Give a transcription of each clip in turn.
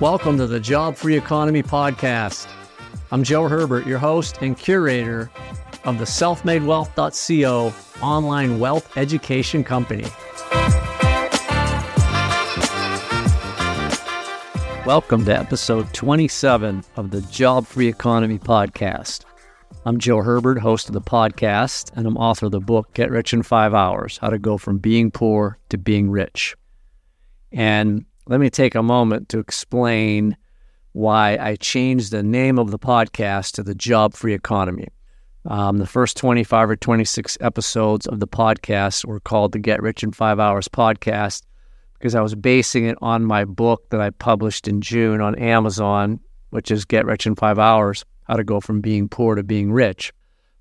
Welcome to the Job Free Economy Podcast. I'm Joe Herbert, your host and curator of the selfmadewealth.co online wealth education company. Welcome to episode 27 of the Job Free Economy Podcast. I'm Joe Herbert, host of the podcast, and I'm author of the book Get Rich in Five Hours How to Go from Being Poor to Being Rich. And let me take a moment to explain why I changed the name of the podcast to the Job Free Economy. Um, the first 25 or 26 episodes of the podcast were called the Get Rich in Five Hours podcast because I was basing it on my book that I published in June on Amazon, which is Get Rich in Five Hours How to Go from Being Poor to Being Rich.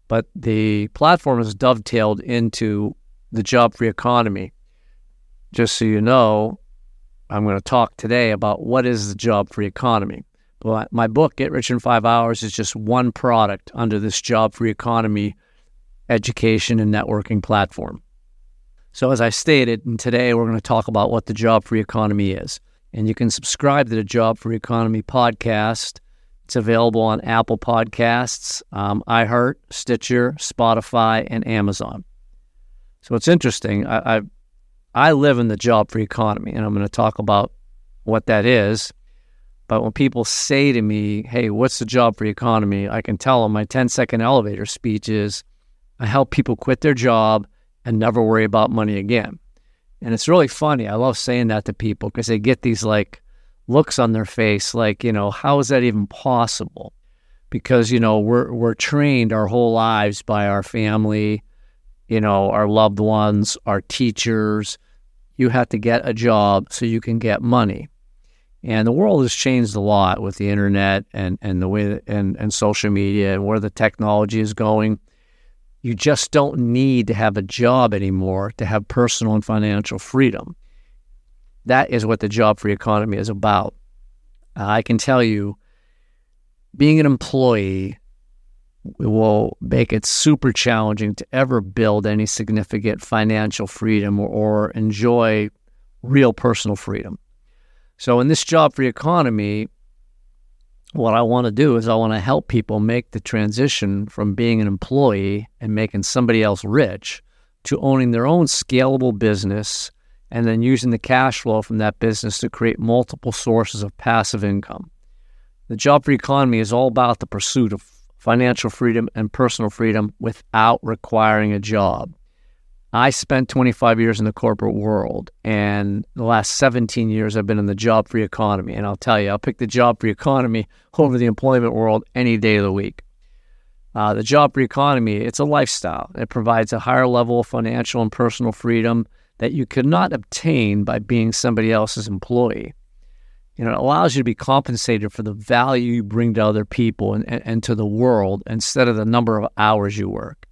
But the platform is dovetailed into the job free economy. Just so you know, I'm going to talk today about what is the job free economy. But my book, Get Rich in Five Hours, is just one product under this job free economy education and networking platform. So, as I stated, and today we're going to talk about what the job free economy is. And you can subscribe to the Job Free Economy podcast. It's available on Apple Podcasts, um, iHeart, Stitcher, Spotify, and Amazon. So, it's interesting. I, I've I live in the job free economy, and I'm going to talk about what that is. But when people say to me, hey, what's the job free economy? I can tell them my 10 second elevator speech is I help people quit their job and never worry about money again. And it's really funny. I love saying that to people because they get these like looks on their face like, you know, how is that even possible? Because, you know, we're, we're trained our whole lives by our family, you know, our loved ones, our teachers, you have to get a job so you can get money. And the world has changed a lot with the internet and, and the way that, and, and social media and where the technology is going. You just don't need to have a job anymore to have personal and financial freedom. That is what the job free economy is about. Uh, I can tell you, being an employee will make it super challenging to ever build any significant financial freedom or, or enjoy real personal freedom. So, in this job free economy, what I want to do is I want to help people make the transition from being an employee and making somebody else rich to owning their own scalable business and then using the cash flow from that business to create multiple sources of passive income. The job free economy is all about the pursuit of financial freedom and personal freedom without requiring a job. I spent 25 years in the corporate world, and the last 17 years I've been in the job free economy. And I'll tell you, I'll pick the job free economy over the employment world any day of the week. Uh, the job free economy, it's a lifestyle. It provides a higher level of financial and personal freedom that you could not obtain by being somebody else's employee you know, it allows you to be compensated for the value you bring to other people and, and, and, to the world instead of the number of hours you work.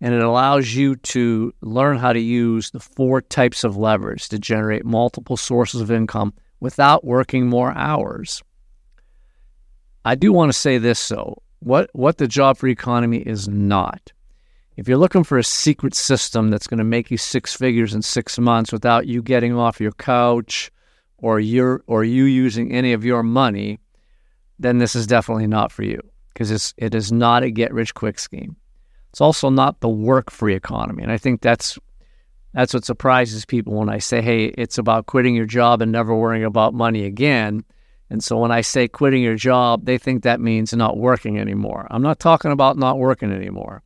And it allows you to learn how to use the four types of leverage to generate multiple sources of income without working more hours. I do want to say this though what, what the job free economy is not. If you're looking for a secret system that's going to make you six figures in six months without you getting off your couch, or you or you using any of your money, then this is definitely not for you because it's it is not a get rich quick scheme. It's also not the work free economy, and I think that's that's what surprises people when I say, "Hey, it's about quitting your job and never worrying about money again." And so when I say quitting your job, they think that means not working anymore. I'm not talking about not working anymore.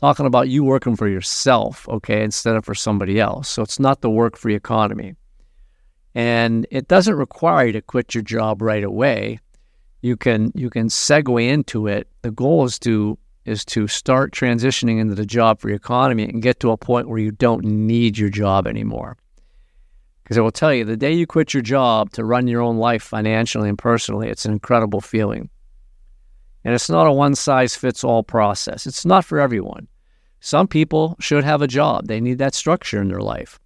Talking about you working for yourself, okay, instead of for somebody else. So it's not the work free economy. And it doesn't require you to quit your job right away. You can you can segue into it. The goal is to is to start transitioning into the job free economy and get to a point where you don't need your job anymore. Because I will tell you, the day you quit your job to run your own life financially and personally, it's an incredible feeling. And it's not a one size fits all process. It's not for everyone. Some people should have a job, they need that structure in their life.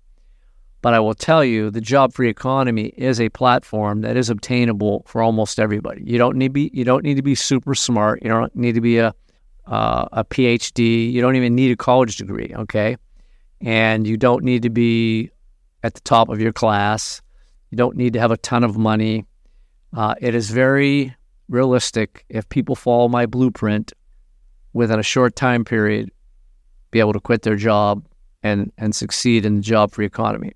But I will tell you, the job free economy is a platform that is obtainable for almost everybody. You don't need be you don't need to be super smart. You don't need to be a uh, a PhD. You don't even need a college degree. Okay, and you don't need to be at the top of your class. You don't need to have a ton of money. Uh, it is very realistic if people follow my blueprint within a short time period, be able to quit their job and and succeed in the job free economy.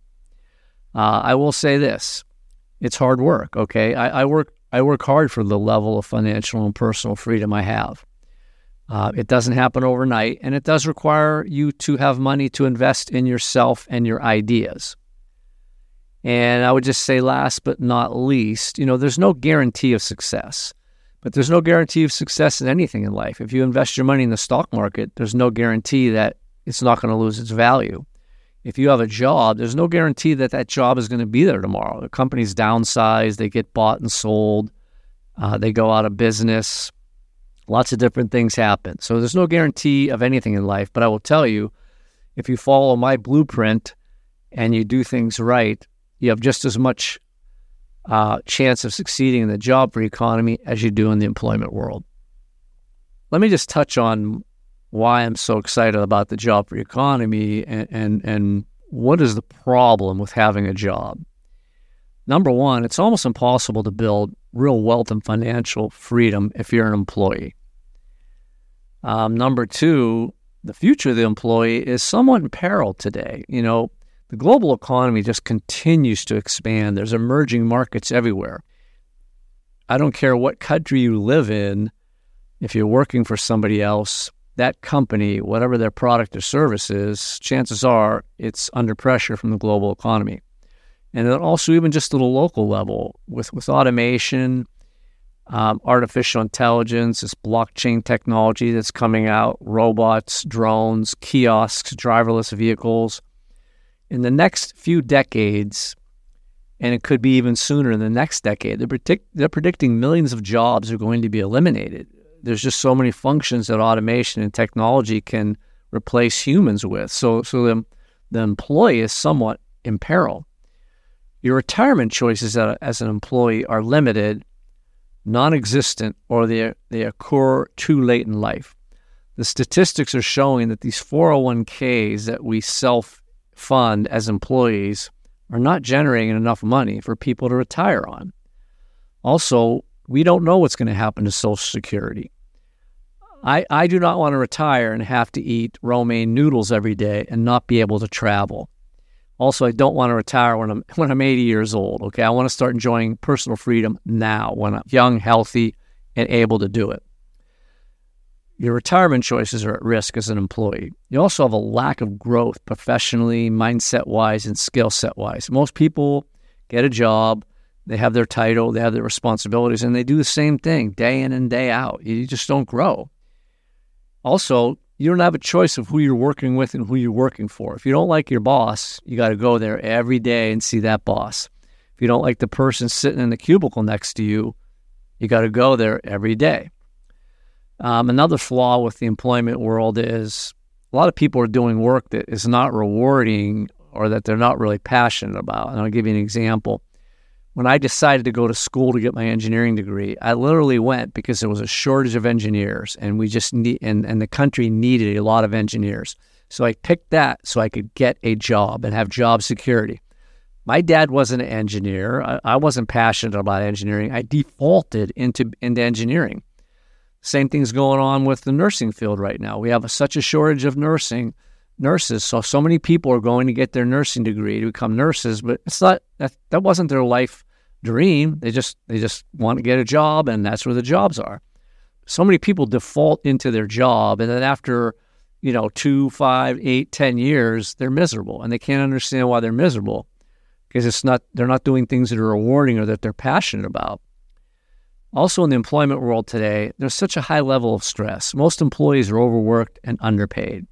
Uh, I will say this: it's hard work. Okay, I, I, work I work hard for the level of financial and personal freedom I have. Uh, it doesn't happen overnight, and it does require you to have money to invest in yourself and your ideas. And I would just say, last but not least, you know, there's no guarantee of success, but there's no guarantee of success in anything in life. If you invest your money in the stock market, there's no guarantee that it's not going to lose its value. If you have a job, there's no guarantee that that job is going to be there tomorrow. The companies downsize, they get bought and sold, uh, they go out of business. Lots of different things happen. So there's no guarantee of anything in life. But I will tell you, if you follow my blueprint and you do things right, you have just as much uh, chance of succeeding in the job free economy as you do in the employment world. Let me just touch on why I'm so excited about the job free economy and, and, and what is the problem with having a job. Number one, it's almost impossible to build real wealth and financial freedom if you're an employee. Um, number two, the future of the employee is somewhat in peril today. You know, the global economy just continues to expand. There's emerging markets everywhere. I don't care what country you live in, if you're working for somebody else, that company, whatever their product or service is, chances are it's under pressure from the global economy. And then also, even just at a local level, with, with automation, um, artificial intelligence, this blockchain technology that's coming out, robots, drones, kiosks, driverless vehicles in the next few decades, and it could be even sooner in the next decade, they're, predict- they're predicting millions of jobs are going to be eliminated. There's just so many functions that automation and technology can replace humans with. So, so the, the employee is somewhat in peril. Your retirement choices as an employee are limited, non existent, or they, they occur too late in life. The statistics are showing that these 401ks that we self fund as employees are not generating enough money for people to retire on. Also, we don't know what's going to happen to Social Security. I, I do not want to retire and have to eat ramen noodles every day and not be able to travel. Also, I don't want to retire when I'm when I'm 80 years old. Okay, I want to start enjoying personal freedom now when I'm young, healthy, and able to do it your retirement choices are at risk as an employee. You also have a lack of growth professionally, mindset wise, and skill set wise. Most people get a job, they have their title, they have their responsibilities, and they do the same thing day in and day out. You just don't grow. Also, you don't have a choice of who you're working with and who you're working for. If you don't like your boss, you got to go there every day and see that boss. If you don't like the person sitting in the cubicle next to you, you got to go there every day. Um, another flaw with the employment world is a lot of people are doing work that is not rewarding or that they're not really passionate about. And I'll give you an example. When I decided to go to school to get my engineering degree, I literally went because there was a shortage of engineers and we just need and, and the country needed a lot of engineers. So I picked that so I could get a job and have job security. My dad wasn't an engineer. I, I wasn't passionate about engineering. I defaulted into into engineering. Same thing's going on with the nursing field right now. We have a, such a shortage of nursing nurses, so so many people are going to get their nursing degree to become nurses, but it's not that that wasn't their life dream. They just they just want to get a job, and that's where the jobs are. So many people default into their job, and then after you know two, five, eight, ten years, they're miserable, and they can't understand why they're miserable because it's not they're not doing things that are rewarding or that they're passionate about. Also, in the employment world today, there's such a high level of stress. Most employees are overworked and underpaid.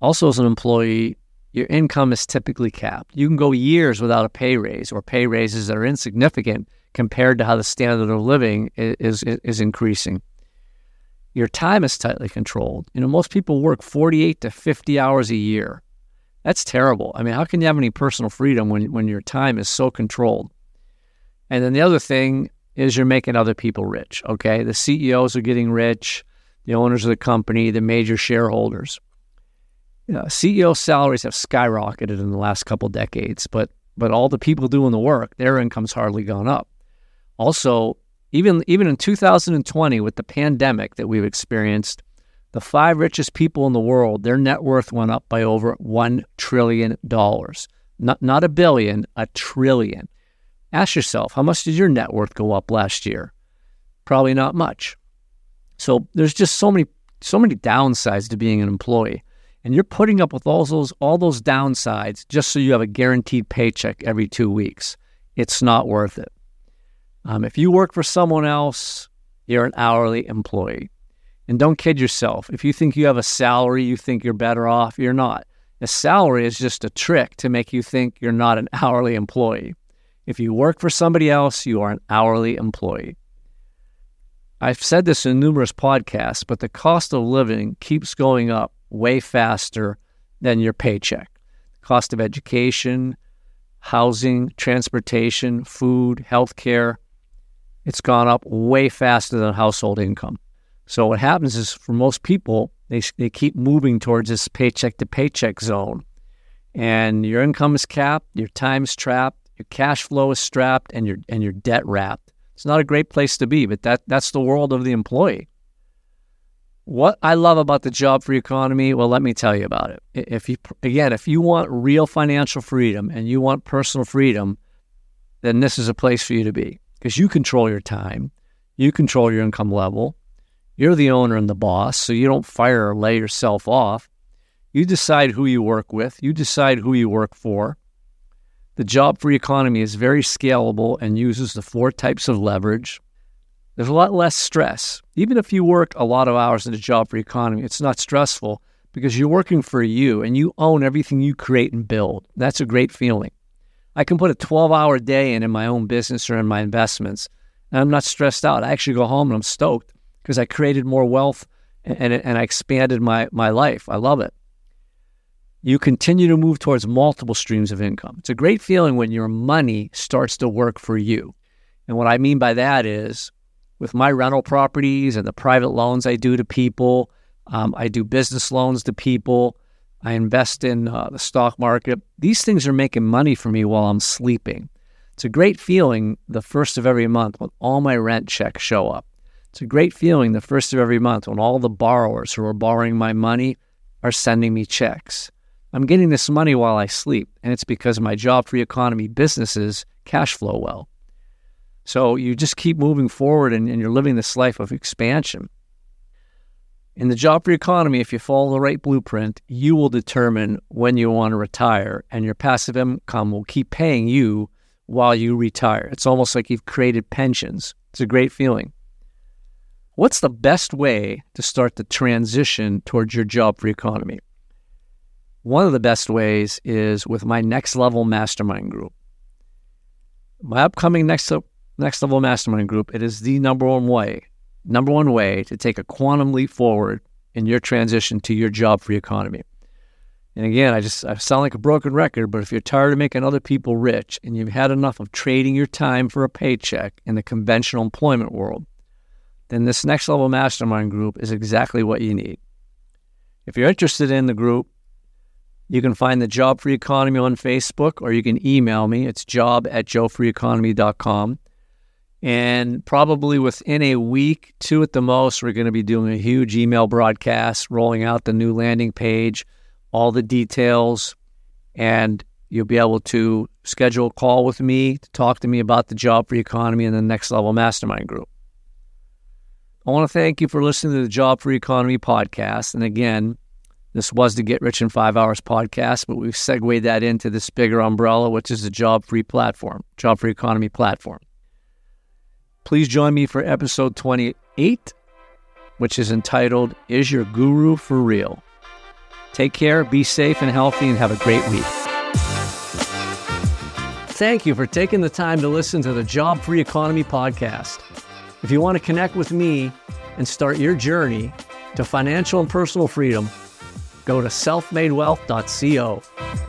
Also, as an employee, your income is typically capped. You can go years without a pay raise or pay raises that are insignificant compared to how the standard of living is, is, is increasing. Your time is tightly controlled. You know, most people work 48 to 50 hours a year. That's terrible. I mean, how can you have any personal freedom when, when your time is so controlled? And then the other thing is you're making other people rich. Okay. The CEOs are getting rich, the owners of the company, the major shareholders. you know, CEO salaries have skyrocketed in the last couple decades, but but all the people doing the work, their income's hardly gone up. Also, even even in 2020 with the pandemic that we've experienced, the five richest people in the world, their net worth went up by over 1 trillion dollars. Not not a billion, a trillion. Ask yourself, how much did your net worth go up last year? Probably not much. So there's just so many so many downsides to being an employee. And you're putting up with all those all those downsides just so you have a guaranteed paycheck every 2 weeks. It's not worth it. Um, if you work for someone else, you're an hourly employee. And don't kid yourself. If you think you have a salary, you think you're better off, you're not. A salary is just a trick to make you think you're not an hourly employee. If you work for somebody else, you are an hourly employee. I've said this in numerous podcasts, but the cost of living keeps going up way faster than your paycheck. Cost of education, housing, transportation, food, healthcare, it's gone up way faster than household income. So what happens is for most people, they, they keep moving towards this paycheck to paycheck zone. And your income is capped, your time's trapped, your cash flow is strapped, and your and your debt wrapped. It's not a great place to be, but that that's the world of the employee. What I love about the job free economy, well, let me tell you about it. If you again, if you want real financial freedom and you want personal freedom, then this is a place for you to be because you control your time, you control your income level, you're the owner and the boss, so you don't fire or lay yourself off. You decide who you work with, you decide who you work for. The job free economy is very scalable and uses the four types of leverage. There's a lot less stress. Even if you work a lot of hours in the job free economy, it's not stressful because you're working for you and you own everything you create and build. That's a great feeling. I can put a 12 hour day in in my own business or in my investments, and I'm not stressed out. I actually go home and I'm stoked because I created more wealth and, and I expanded my, my life. I love it. You continue to move towards multiple streams of income. It's a great feeling when your money starts to work for you. And what I mean by that is with my rental properties and the private loans I do to people, um, I do business loans to people, I invest in uh, the stock market. These things are making money for me while I'm sleeping. It's a great feeling the first of every month when all my rent checks show up. It's a great feeling the first of every month when all the borrowers who are borrowing my money are sending me checks. I'm getting this money while I sleep, and it's because my job free economy businesses cash flow well. So you just keep moving forward and, and you're living this life of expansion. In the job free economy, if you follow the right blueprint, you will determine when you want to retire, and your passive income will keep paying you while you retire. It's almost like you've created pensions. It's a great feeling. What's the best way to start the transition towards your job free economy? One of the best ways is with my next level mastermind group. My upcoming next next level mastermind group, it is the number one way, number one way to take a quantum leap forward in your transition to your job free economy. And again, I just I sound like a broken record, but if you're tired of making other people rich and you've had enough of trading your time for a paycheck in the conventional employment world, then this next level mastermind group is exactly what you need. If you're interested in the group, you can find the Job Free Economy on Facebook or you can email me. It's job at jobfreeeconomy.com. And probably within a week, two at the most, we're going to be doing a huge email broadcast, rolling out the new landing page, all the details, and you'll be able to schedule a call with me to talk to me about the Job Free Economy and the Next Level Mastermind Group. I want to thank you for listening to the Job Free Economy podcast. And again, this was the Get Rich in Five Hours podcast, but we've segued that into this bigger umbrella, which is the Job Free platform, Job Free Economy platform. Please join me for episode 28, which is entitled Is Your Guru for Real? Take care, be safe and healthy, and have a great week. Thank you for taking the time to listen to the Job Free Economy podcast. If you want to connect with me and start your journey to financial and personal freedom, go to selfmadewealth.co.